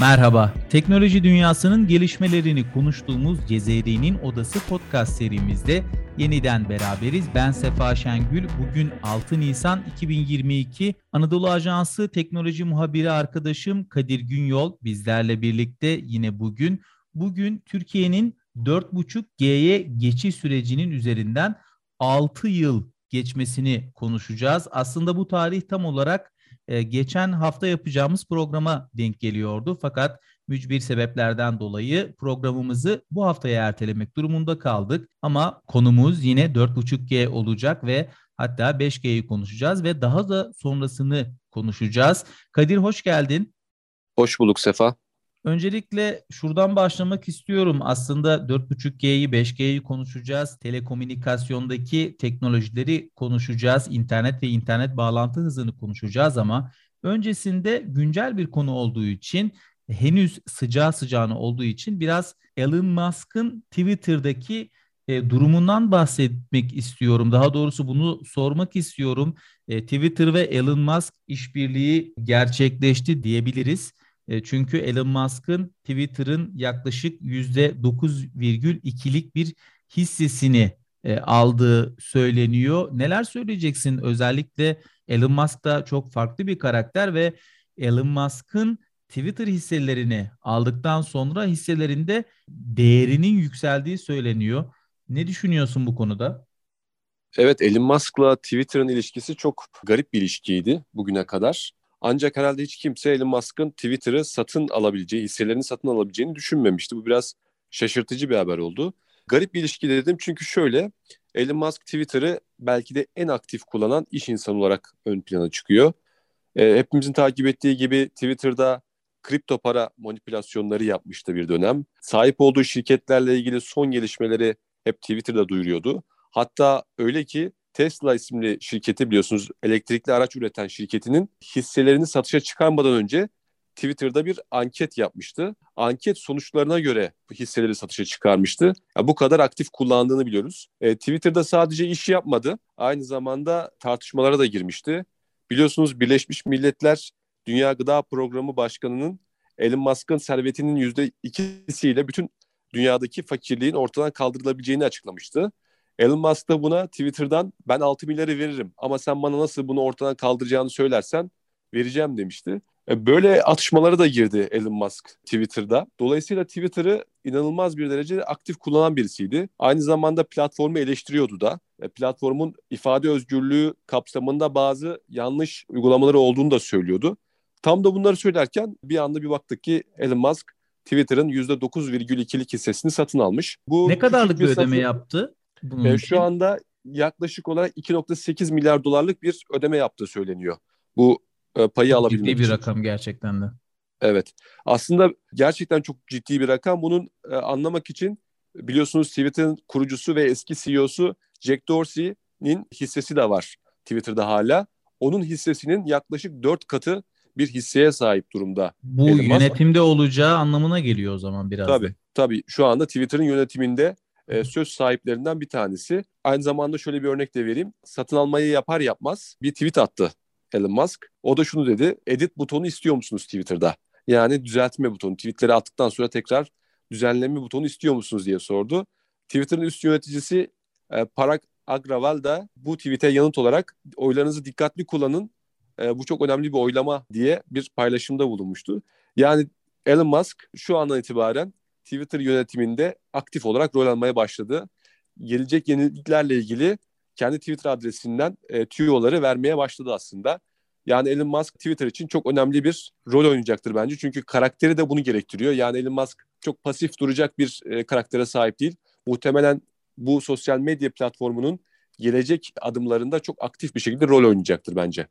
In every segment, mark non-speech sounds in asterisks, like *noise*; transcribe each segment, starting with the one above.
Merhaba, teknoloji dünyasının gelişmelerini konuştuğumuz Cezeri'nin Odası podcast serimizde yeniden beraberiz. Ben Sefa Şengül. Bugün 6 Nisan 2022 Anadolu Ajansı teknoloji muhabiri arkadaşım Kadir Günyol bizlerle birlikte yine bugün. Bugün Türkiye'nin 4.5G'ye geçiş sürecinin üzerinden 6 yıl geçmesini konuşacağız. Aslında bu tarih tam olarak e, geçen hafta yapacağımız programa denk geliyordu. Fakat mücbir sebeplerden dolayı programımızı bu haftaya ertelemek durumunda kaldık. Ama konumuz yine 4.5G olacak ve hatta 5G'yi konuşacağız ve daha da sonrasını konuşacağız. Kadir hoş geldin. Hoş bulduk Sefa. Öncelikle şuradan başlamak istiyorum. Aslında 4.5G'yi, 5G'yi konuşacağız. Telekomünikasyondaki teknolojileri konuşacağız. İnternet ve internet bağlantı hızını konuşacağız ama öncesinde güncel bir konu olduğu için henüz sıcağı sıcağına olduğu için biraz Elon Musk'ın Twitter'daki e, durumundan bahsetmek istiyorum. Daha doğrusu bunu sormak istiyorum. E, Twitter ve Elon Musk işbirliği gerçekleşti diyebiliriz. E, çünkü Elon Musk'ın Twitter'ın yaklaşık %9,2'lik bir hissesini e, aldığı söyleniyor. Neler söyleyeceksin? Özellikle Elon Musk da çok farklı bir karakter ve Elon Musk'ın Twitter hisselerini aldıktan sonra hisselerinde değerinin yükseldiği söyleniyor. Ne düşünüyorsun bu konuda? Evet Elon Musk'la Twitter'ın ilişkisi çok garip bir ilişkiydi bugüne kadar. Ancak herhalde hiç kimse Elon Musk'ın Twitter'ı satın alabileceği, hisselerini satın alabileceğini düşünmemişti. Bu biraz şaşırtıcı bir haber oldu. Garip bir ilişki dedim çünkü şöyle, Elon Musk Twitter'ı belki de en aktif kullanan iş insanı olarak ön plana çıkıyor. E, hepimizin takip ettiği gibi Twitter'da kripto para manipülasyonları yapmıştı bir dönem. Sahip olduğu şirketlerle ilgili son gelişmeleri hep Twitter'da duyuruyordu. Hatta öyle ki Tesla isimli şirketi biliyorsunuz elektrikli araç üreten şirketinin hisselerini satışa çıkarmadan önce Twitter'da bir anket yapmıştı. Anket sonuçlarına göre hisseleri satışa çıkarmıştı. Ya bu kadar aktif kullandığını biliyoruz. E, Twitter'da sadece iş yapmadı. Aynı zamanda tartışmalara da girmişti. Biliyorsunuz Birleşmiş Milletler Dünya Gıda Programı Başkanı'nın Elon Musk'ın servetinin yüzde ikisiyle bütün dünyadaki fakirliğin ortadan kaldırılabileceğini açıklamıştı. Elon Musk da buna Twitter'dan ben 6 milyarı veririm ama sen bana nasıl bunu ortadan kaldıracağını söylersen vereceğim demişti. E, böyle atışmalara da girdi Elon Musk Twitter'da. Dolayısıyla Twitter'ı inanılmaz bir derecede aktif kullanan birisiydi. Aynı zamanda platformu eleştiriyordu da. E, platformun ifade özgürlüğü kapsamında bazı yanlış uygulamaları olduğunu da söylüyordu. Tam da bunları söylerken bir anda bir baktık ki Elon Musk Twitter'ın %9,2'lik hissesini satın almış. Bu ne kadarlık bir ödeme satın... yaptı? Bunun e, şu anda yaklaşık olarak 2.8 milyar dolarlık bir ödeme yaptığı söyleniyor. Bu e, payı çok alabilmek ciddi bir için. rakam gerçekten de. Evet. Aslında gerçekten çok ciddi bir rakam. Bunun e, anlamak için biliyorsunuz Twitter'ın kurucusu ve eski CEO'su Jack Dorsey'nin hissesi de var Twitter'da hala. Onun hissesinin yaklaşık 4 katı bir hisseye sahip durumda. Bu Elon yönetimde olacağı anlamına geliyor o zaman biraz. Tabii. Tabii. Şu anda Twitter'ın yönetiminde e, söz sahiplerinden bir tanesi. Aynı zamanda şöyle bir örnek de vereyim. Satın almayı yapar yapmaz bir tweet attı Elon Musk. O da şunu dedi. Edit butonu istiyor musunuz Twitter'da? Yani düzeltme butonu. Tweetleri attıktan sonra tekrar düzenleme butonu istiyor musunuz diye sordu. Twitter'ın üst yöneticisi e, Parag Agrawal da bu tweet'e yanıt olarak oylarınızı dikkatli kullanın. E, bu çok önemli bir oylama diye bir paylaşımda bulunmuştu. Yani Elon Musk şu andan itibaren Twitter yönetiminde aktif olarak rol almaya başladı. Gelecek yeniliklerle ilgili kendi Twitter adresinden e, tüyoları vermeye başladı aslında. Yani Elon Musk Twitter için çok önemli bir rol oynayacaktır bence. Çünkü karakteri de bunu gerektiriyor. Yani Elon Musk çok pasif duracak bir e, karaktere sahip değil. Muhtemelen bu sosyal medya platformunun gelecek adımlarında çok aktif bir şekilde rol oynayacaktır bence.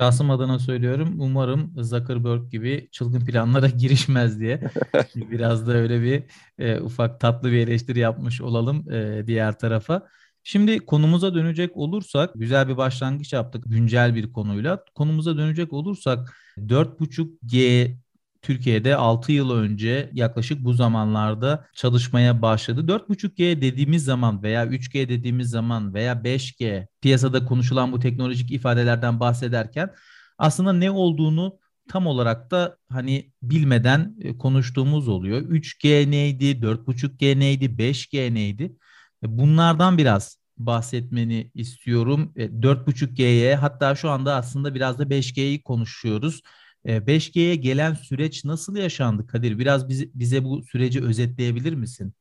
Şahsım adına söylüyorum. Umarım Zuckerberg gibi çılgın planlara *laughs* girişmez diye. *laughs* Biraz da öyle bir e, ufak tatlı bir eleştiri yapmış olalım e, diğer tarafa. Şimdi konumuza dönecek olursak güzel bir başlangıç yaptık güncel bir konuyla. Konumuza dönecek olursak 4.5G Türkiye'de 6 yıl önce yaklaşık bu zamanlarda çalışmaya başladı. 4.5G dediğimiz zaman veya 3G dediğimiz zaman veya 5G piyasada konuşulan bu teknolojik ifadelerden bahsederken aslında ne olduğunu tam olarak da hani bilmeden e, konuştuğumuz oluyor. 3G neydi, 4.5G neydi, 5G neydi? E, bunlardan biraz bahsetmeni istiyorum. 4.5G'ye hatta şu anda aslında biraz da 5G'yi konuşuyoruz. 5G'ye gelen süreç nasıl yaşandı Kadir? Biraz bize bu süreci özetleyebilir misin?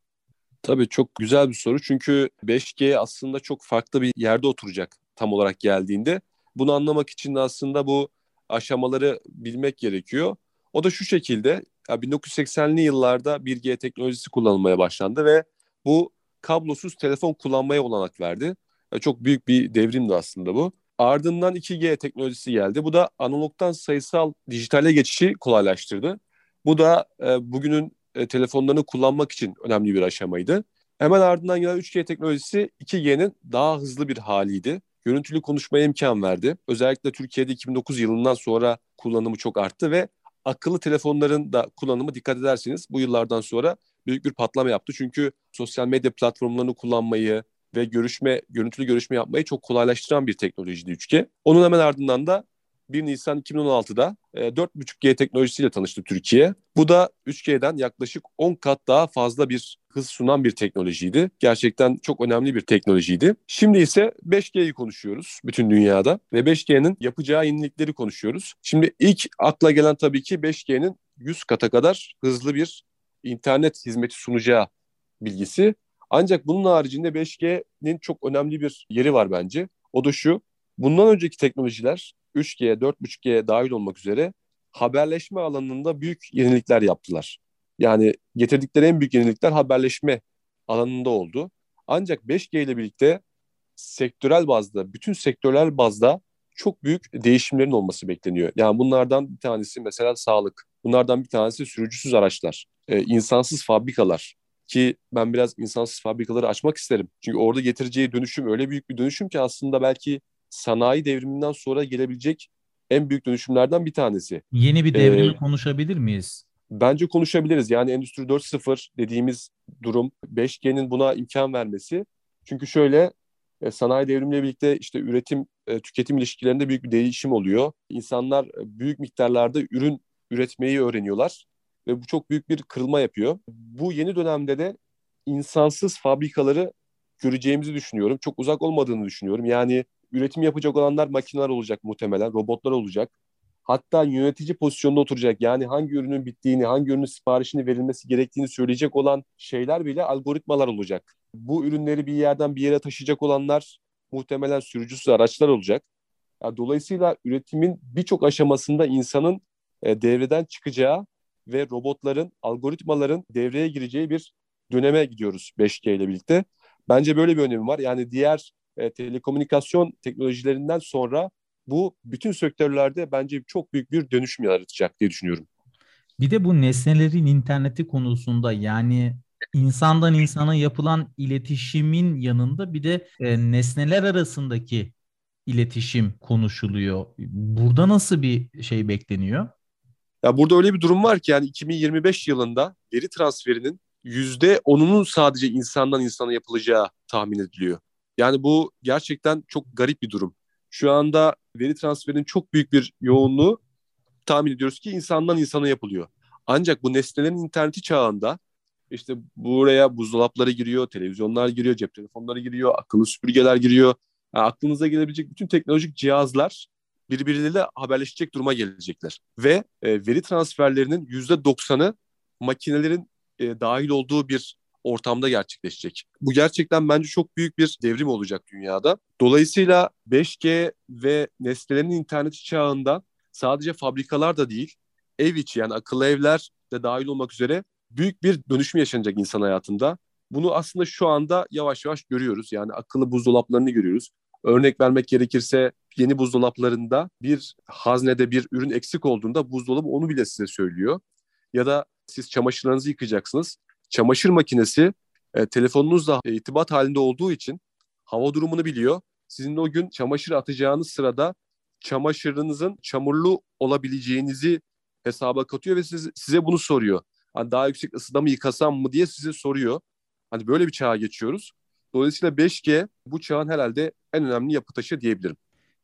Tabii çok güzel bir soru. Çünkü 5G aslında çok farklı bir yerde oturacak tam olarak geldiğinde. Bunu anlamak için de aslında bu aşamaları bilmek gerekiyor. O da şu şekilde 1980'li yıllarda 1G teknolojisi kullanılmaya başlandı ve bu kablosuz telefon kullanmaya olanak verdi. Çok büyük bir devrimdi aslında bu. Ardından 2G teknolojisi geldi. Bu da analogtan sayısal dijitale geçişi kolaylaştırdı. Bu da e, bugünün e, telefonlarını kullanmak için önemli bir aşamaydı. Hemen ardından gelen 3G teknolojisi 2G'nin daha hızlı bir haliydi. Görüntülü konuşmaya imkan verdi. Özellikle Türkiye'de 2009 yılından sonra kullanımı çok arttı ve akıllı telefonların da kullanımı dikkat ederseniz bu yıllardan sonra büyük bir patlama yaptı. Çünkü sosyal medya platformlarını kullanmayı ve görüşme, görüntülü görüşme yapmayı çok kolaylaştıran bir teknolojiydi 3G. Onun hemen ardından da 1 Nisan 2016'da e, 4.5G teknolojisiyle tanıştı Türkiye. Bu da 3G'den yaklaşık 10 kat daha fazla bir hız sunan bir teknolojiydi. Gerçekten çok önemli bir teknolojiydi. Şimdi ise 5G'yi konuşuyoruz bütün dünyada ve 5G'nin yapacağı yenilikleri konuşuyoruz. Şimdi ilk akla gelen tabii ki 5G'nin 100 kata kadar hızlı bir internet hizmeti sunacağı bilgisi. Ancak bunun haricinde 5G'nin çok önemli bir yeri var bence. O da şu. Bundan önceki teknolojiler 3G, 4.5G dahil olmak üzere haberleşme alanında büyük yenilikler yaptılar. Yani getirdikleri en büyük yenilikler haberleşme alanında oldu. Ancak 5G ile birlikte sektörel bazda, bütün sektörel bazda çok büyük değişimlerin olması bekleniyor. Yani bunlardan bir tanesi mesela sağlık. Bunlardan bir tanesi sürücüsüz araçlar, e, insansız fabrikalar ki ben biraz insansız fabrikaları açmak isterim. Çünkü orada getireceği dönüşüm öyle büyük bir dönüşüm ki aslında belki sanayi devriminden sonra gelebilecek en büyük dönüşümlerden bir tanesi. Yeni bir devrimi ee, konuşabilir miyiz? Bence konuşabiliriz. Yani Endüstri 4.0 dediğimiz durum 5G'nin buna imkan vermesi. Çünkü şöyle e, sanayi devrimiyle birlikte işte üretim e, tüketim ilişkilerinde büyük bir değişim oluyor. İnsanlar e, büyük miktarlarda ürün üretmeyi öğreniyorlar ve bu çok büyük bir kırılma yapıyor. Bu yeni dönemde de insansız fabrikaları göreceğimizi düşünüyorum. Çok uzak olmadığını düşünüyorum. Yani üretim yapacak olanlar makineler olacak muhtemelen, robotlar olacak. Hatta yönetici pozisyonda oturacak. Yani hangi ürünün bittiğini, hangi ürünün siparişini verilmesi gerektiğini söyleyecek olan şeyler bile algoritmalar olacak. Bu ürünleri bir yerden bir yere taşıyacak olanlar muhtemelen sürücüsüz araçlar olacak. Yani dolayısıyla üretimin birçok aşamasında insanın e, devreden çıkacağı ve robotların, algoritmaların devreye gireceği bir döneme gidiyoruz 5G ile birlikte. Bence böyle bir önemi var. Yani diğer e, telekomünikasyon teknolojilerinden sonra bu bütün sektörlerde bence çok büyük bir dönüşüm yaratacak diye düşünüyorum. Bir de bu nesnelerin interneti konusunda yani insandan insana yapılan iletişimin yanında bir de e, nesneler arasındaki iletişim konuşuluyor. Burada nasıl bir şey bekleniyor? Ya burada öyle bir durum var ki yani 2025 yılında veri transferinin yüzde onunun sadece insandan insana yapılacağı tahmin ediliyor. Yani bu gerçekten çok garip bir durum. Şu anda veri transferinin çok büyük bir yoğunluğu tahmin ediyoruz ki insandan insana yapılıyor. Ancak bu nesnelerin interneti çağında işte buraya buzdolapları giriyor, televizyonlar giriyor, cep telefonları giriyor, akıllı süpürgeler giriyor. Yani aklınıza gelebilecek bütün teknolojik cihazlar birbirleriyle haberleşecek duruma gelecekler. Ve e, veri transferlerinin yüzde doksanı makinelerin e, dahil olduğu bir ortamda gerçekleşecek. Bu gerçekten bence çok büyük bir devrim olacak dünyada. Dolayısıyla 5G ve nesnelerin interneti çağında sadece fabrikalar da değil, ev içi yani akıllı evler de dahil olmak üzere büyük bir dönüşüm yaşanacak insan hayatında. Bunu aslında şu anda yavaş yavaş görüyoruz. Yani akıllı buzdolaplarını görüyoruz. Örnek vermek gerekirse yeni buzdolaplarında bir haznede bir ürün eksik olduğunda buzdolabı onu bile size söylüyor. Ya da siz çamaşırlarınızı yıkayacaksınız. Çamaşır makinesi e, telefonunuzla irtibat halinde olduğu için hava durumunu biliyor. Sizin o gün çamaşır atacağınız sırada çamaşırınızın çamurlu olabileceğinizi hesaba katıyor ve siz, size bunu soruyor. Hani daha yüksek ısıda mı yıkasam mı diye size soruyor. Hani böyle bir çağa geçiyoruz. Dolayısıyla 5G bu çağın herhalde en önemli yapı taşı diyebilirim.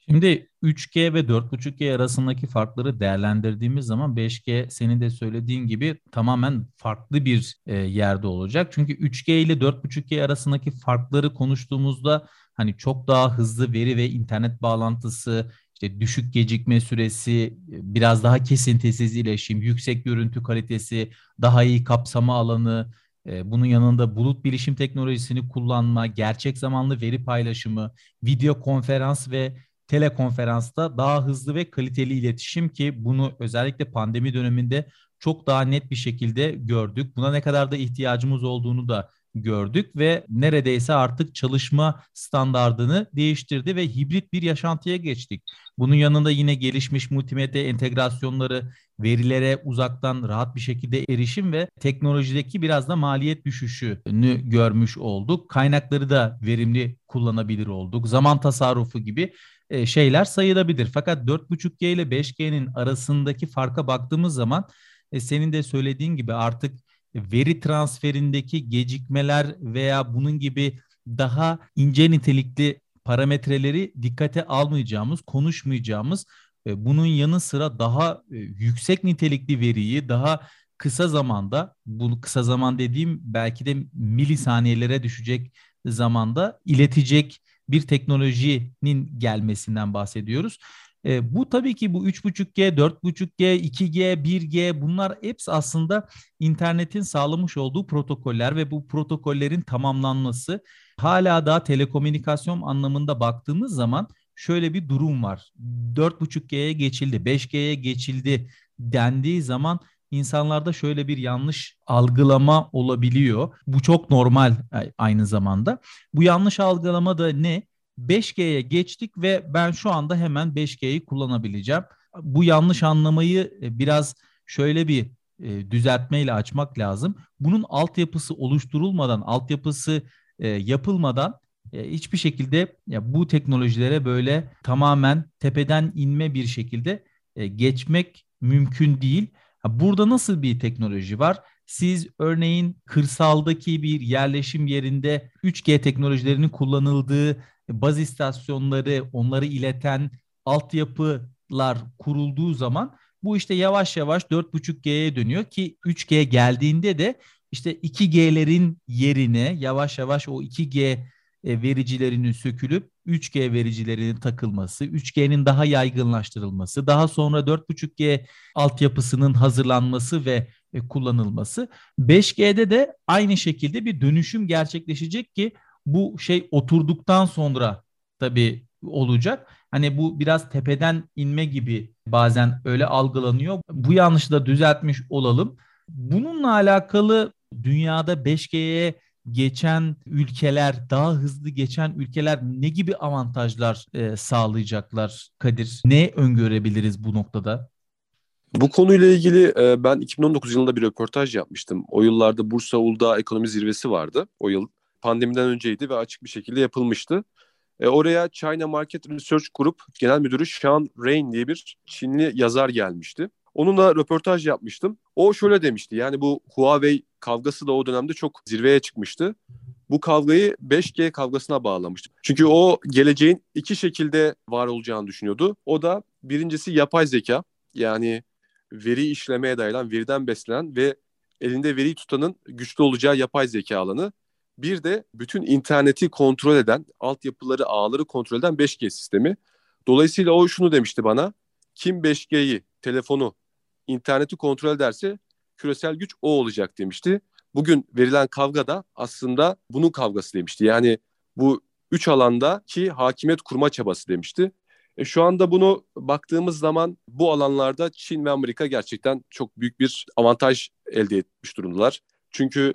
Şimdi 3G ve 4.5G arasındaki farkları değerlendirdiğimiz zaman 5G senin de söylediğin gibi tamamen farklı bir e, yerde olacak. Çünkü 3G ile 4.5G arasındaki farkları konuştuğumuzda hani çok daha hızlı veri ve internet bağlantısı, işte düşük gecikme süresi, biraz daha kesintisiz iletişim, yüksek görüntü kalitesi, daha iyi kapsama alanı, e, bunun yanında bulut bilişim teknolojisini kullanma, gerçek zamanlı veri paylaşımı, video konferans ve telekonferansta daha hızlı ve kaliteli iletişim ki bunu özellikle pandemi döneminde çok daha net bir şekilde gördük. Buna ne kadar da ihtiyacımız olduğunu da gördük ve neredeyse artık çalışma standardını değiştirdi ve hibrit bir yaşantıya geçtik. Bunun yanında yine gelişmiş multimedya entegrasyonları, verilere uzaktan rahat bir şekilde erişim ve teknolojideki biraz da maliyet düşüşünü görmüş olduk. Kaynakları da verimli kullanabilir olduk. Zaman tasarrufu gibi e, şeyler sayılabilir. Fakat 4.5G ile 5G'nin arasındaki farka baktığımız zaman e, senin de söylediğin gibi artık veri transferindeki gecikmeler veya bunun gibi daha ince nitelikli parametreleri dikkate almayacağımız, konuşmayacağımız, e, bunun yanı sıra daha yüksek nitelikli veriyi daha kısa zamanda, bunu kısa zaman dediğim belki de milisaniyelere düşecek zamanda iletecek bir teknolojinin gelmesinden bahsediyoruz. E, bu tabii ki bu 3.5G, 4.5G, 2G, 1G bunlar hepsi aslında internetin sağlamış olduğu protokoller ve bu protokollerin tamamlanması hala daha telekomünikasyon anlamında baktığımız zaman şöyle bir durum var. 4.5G'ye geçildi, 5G'ye geçildi dendiği zaman insanlarda şöyle bir yanlış algılama olabiliyor. Bu çok normal aynı zamanda. Bu yanlış algılama da ne? 5G'ye geçtik ve ben şu anda hemen 5G'yi kullanabileceğim. Bu yanlış anlamayı e, biraz şöyle bir e, düzeltmeyle açmak lazım. Bunun altyapısı oluşturulmadan, altyapısı e, yapılmadan hiçbir şekilde bu teknolojilere böyle tamamen tepeden inme bir şekilde geçmek mümkün değil. Burada nasıl bir teknoloji var? Siz örneğin kırsaldaki bir yerleşim yerinde 3G teknolojilerinin kullanıldığı baz istasyonları, onları ileten altyapılar kurulduğu zaman bu işte yavaş yavaş 4.5G'ye dönüyor ki 3G geldiğinde de işte 2G'lerin yerine yavaş yavaş o 2G e, vericilerinin sökülüp 3G vericilerinin takılması, 3G'nin daha yaygınlaştırılması, daha sonra 4.5G altyapısının hazırlanması ve e, kullanılması. 5G'de de aynı şekilde bir dönüşüm gerçekleşecek ki bu şey oturduktan sonra tabii olacak. Hani bu biraz tepeden inme gibi bazen öyle algılanıyor. Bu yanlışı da düzeltmiş olalım. Bununla alakalı dünyada 5G'ye geçen ülkeler, daha hızlı geçen ülkeler ne gibi avantajlar e, sağlayacaklar Kadir? Ne öngörebiliriz bu noktada? Bu konuyla ilgili e, ben 2019 yılında bir röportaj yapmıştım. O yıllarda Bursa Uludağ Ekonomi Zirvesi vardı. O yıl pandemiden önceydi ve açık bir şekilde yapılmıştı. E, oraya China Market Research Group Genel Müdürü Sean Rain diye bir Çinli yazar gelmişti. Onunla röportaj yapmıştım. O şöyle demişti yani bu Huawei kavgası da o dönemde çok zirveye çıkmıştı. Bu kavgayı 5G kavgasına bağlamıştı. Çünkü o geleceğin iki şekilde var olacağını düşünüyordu. O da birincisi yapay zeka yani veri işlemeye dayanan, veriden beslenen ve elinde veriyi tutanın güçlü olacağı yapay zeka alanı. Bir de bütün interneti kontrol eden, altyapıları, ağları kontrol eden 5G sistemi. Dolayısıyla o şunu demişti bana. Kim 5G'yi, telefonu, interneti kontrol ederse küresel güç o olacak demişti. Bugün verilen kavga da aslında bunun kavgası demişti. Yani bu üç alanda ki hakimiyet kurma çabası demişti. E şu anda bunu baktığımız zaman bu alanlarda Çin ve Amerika gerçekten çok büyük bir avantaj elde etmiş durumdalar. Çünkü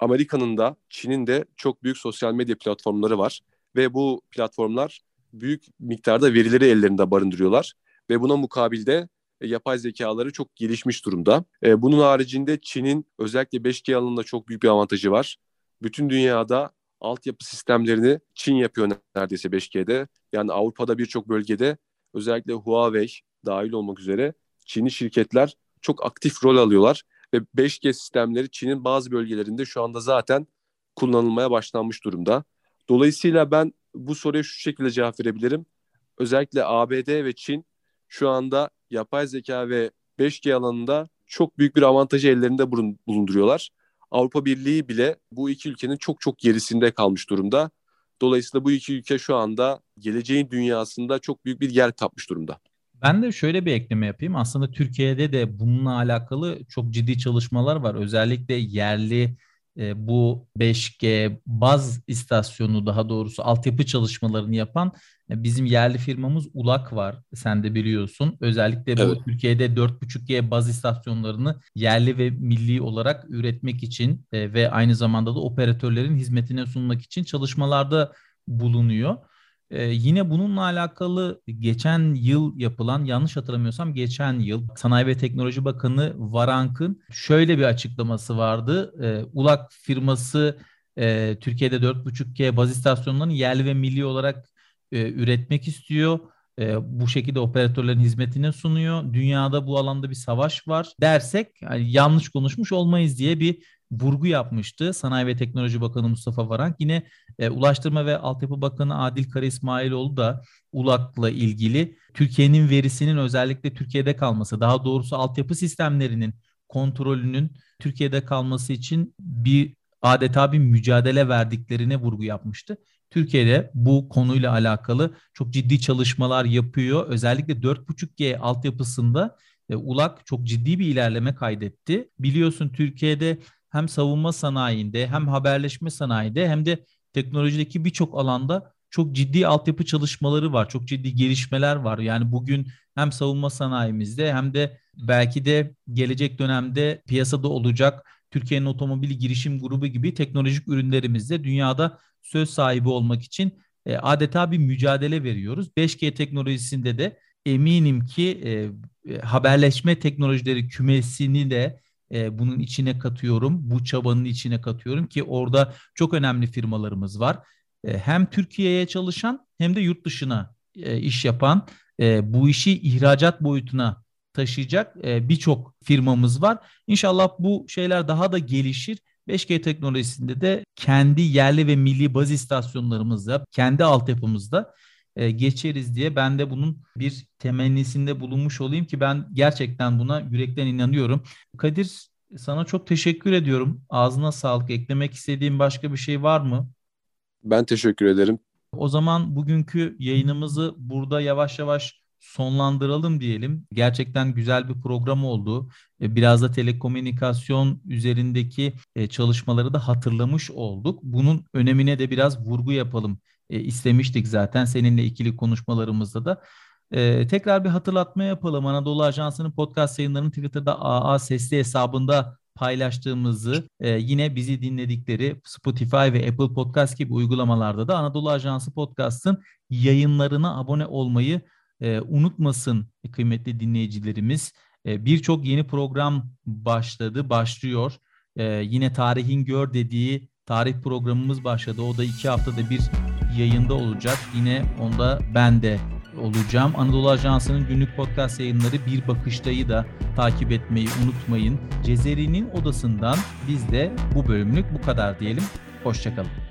Amerika'nın da Çin'in de çok büyük sosyal medya platformları var ve bu platformlar büyük miktarda verileri ellerinde barındırıyorlar ve buna mukabilde yapay zekaları çok gelişmiş durumda. E, bunun haricinde Çin'in özellikle 5G alanında çok büyük bir avantajı var. Bütün dünyada altyapı sistemlerini Çin yapıyor neredeyse 5G'de. Yani Avrupa'da birçok bölgede özellikle Huawei dahil olmak üzere Çinli şirketler çok aktif rol alıyorlar ve 5G sistemleri Çin'in bazı bölgelerinde şu anda zaten kullanılmaya başlanmış durumda. Dolayısıyla ben bu soruya şu şekilde cevap verebilirim. özellikle ABD ve Çin şu anda yapay zeka ve 5G alanında çok büyük bir avantajı ellerinde bulunduruyorlar. Avrupa Birliği bile bu iki ülkenin çok çok gerisinde kalmış durumda. Dolayısıyla bu iki ülke şu anda geleceğin dünyasında çok büyük bir yer kapmış durumda. Ben de şöyle bir ekleme yapayım. Aslında Türkiye'de de bununla alakalı çok ciddi çalışmalar var. Özellikle yerli e, bu 5G baz istasyonu daha doğrusu altyapı çalışmalarını yapan e, bizim yerli firmamız ULAK var. Sen de biliyorsun. Özellikle bu evet. Türkiye'de 4.5G baz istasyonlarını yerli ve milli olarak üretmek için e, ve aynı zamanda da operatörlerin hizmetine sunmak için çalışmalarda bulunuyor. Ee, yine bununla alakalı geçen yıl yapılan yanlış hatırlamıyorsam geçen yıl Sanayi ve Teknoloji Bakanı Varank'ın şöyle bir açıklaması vardı. Ee, ULAK firması e, Türkiye'de 4.5G baz istasyonlarını yerli ve milli olarak e, üretmek istiyor. E, bu şekilde operatörlerin hizmetine sunuyor. Dünyada bu alanda bir savaş var dersek yani yanlış konuşmuş olmayız diye bir vurgu yapmıştı. Sanayi ve Teknoloji Bakanı Mustafa Varank. Yine e, Ulaştırma ve Altyapı Bakanı Adil Kara İsmailoğlu da ULAK'la ilgili Türkiye'nin verisinin özellikle Türkiye'de kalması, daha doğrusu altyapı sistemlerinin kontrolünün Türkiye'de kalması için bir adeta bir mücadele verdiklerine vurgu yapmıştı. Türkiye'de bu konuyla alakalı çok ciddi çalışmalar yapıyor. Özellikle 4.5G altyapısında e, ULAK çok ciddi bir ilerleme kaydetti. Biliyorsun Türkiye'de hem savunma sanayinde hem haberleşme sanayinde hem de teknolojideki birçok alanda çok ciddi altyapı çalışmaları var. Çok ciddi gelişmeler var. Yani bugün hem savunma sanayimizde hem de belki de gelecek dönemde piyasada olacak Türkiye'nin otomobili girişim grubu gibi teknolojik ürünlerimizde dünyada söz sahibi olmak için e, adeta bir mücadele veriyoruz. 5G teknolojisinde de eminim ki e, e, haberleşme teknolojileri kümesini de e, bunun içine katıyorum. Bu çabanın içine katıyorum ki orada çok önemli firmalarımız var. E, hem Türkiye'ye çalışan hem de yurt dışına e, iş yapan e, bu işi ihracat boyutuna taşıyacak e, birçok firmamız var. İnşallah bu şeyler daha da gelişir. 5G teknolojisinde de kendi yerli ve milli baz istasyonlarımızda, kendi altyapımızda e, geçeriz diye ben de bunun bir temennisinde bulunmuş olayım ki ben gerçekten buna yürekten inanıyorum. Kadir sana çok teşekkür ediyorum. Ağzına sağlık. Eklemek istediğim başka bir şey var mı? Ben teşekkür ederim. O zaman bugünkü yayınımızı burada yavaş yavaş sonlandıralım diyelim. Gerçekten güzel bir program oldu. E, biraz da telekomünikasyon üzerindeki e, çalışmaları da hatırlamış olduk. Bunun önemine de biraz vurgu yapalım e, istemiştik zaten seninle ikili konuşmalarımızda da. Ee, tekrar bir hatırlatma yapalım. Anadolu Ajansı'nın podcast yayınlarını Twitter'da AA Sesli hesabında paylaştığımızı e, yine bizi dinledikleri Spotify ve Apple Podcast gibi uygulamalarda da Anadolu Ajansı Podcast'ın yayınlarına abone olmayı e, unutmasın kıymetli dinleyicilerimiz. E, Birçok yeni program başladı, başlıyor. E, yine Tarihin Gör dediği tarih programımız başladı. O da iki haftada bir yayında olacak. Yine onda ben de olacağım. Anadolu Ajansı'nın günlük podcast yayınları Bir Bakıştayı da takip etmeyi unutmayın. Cezeri'nin odasından biz de bu bölümlük bu kadar diyelim. Hoşçakalın.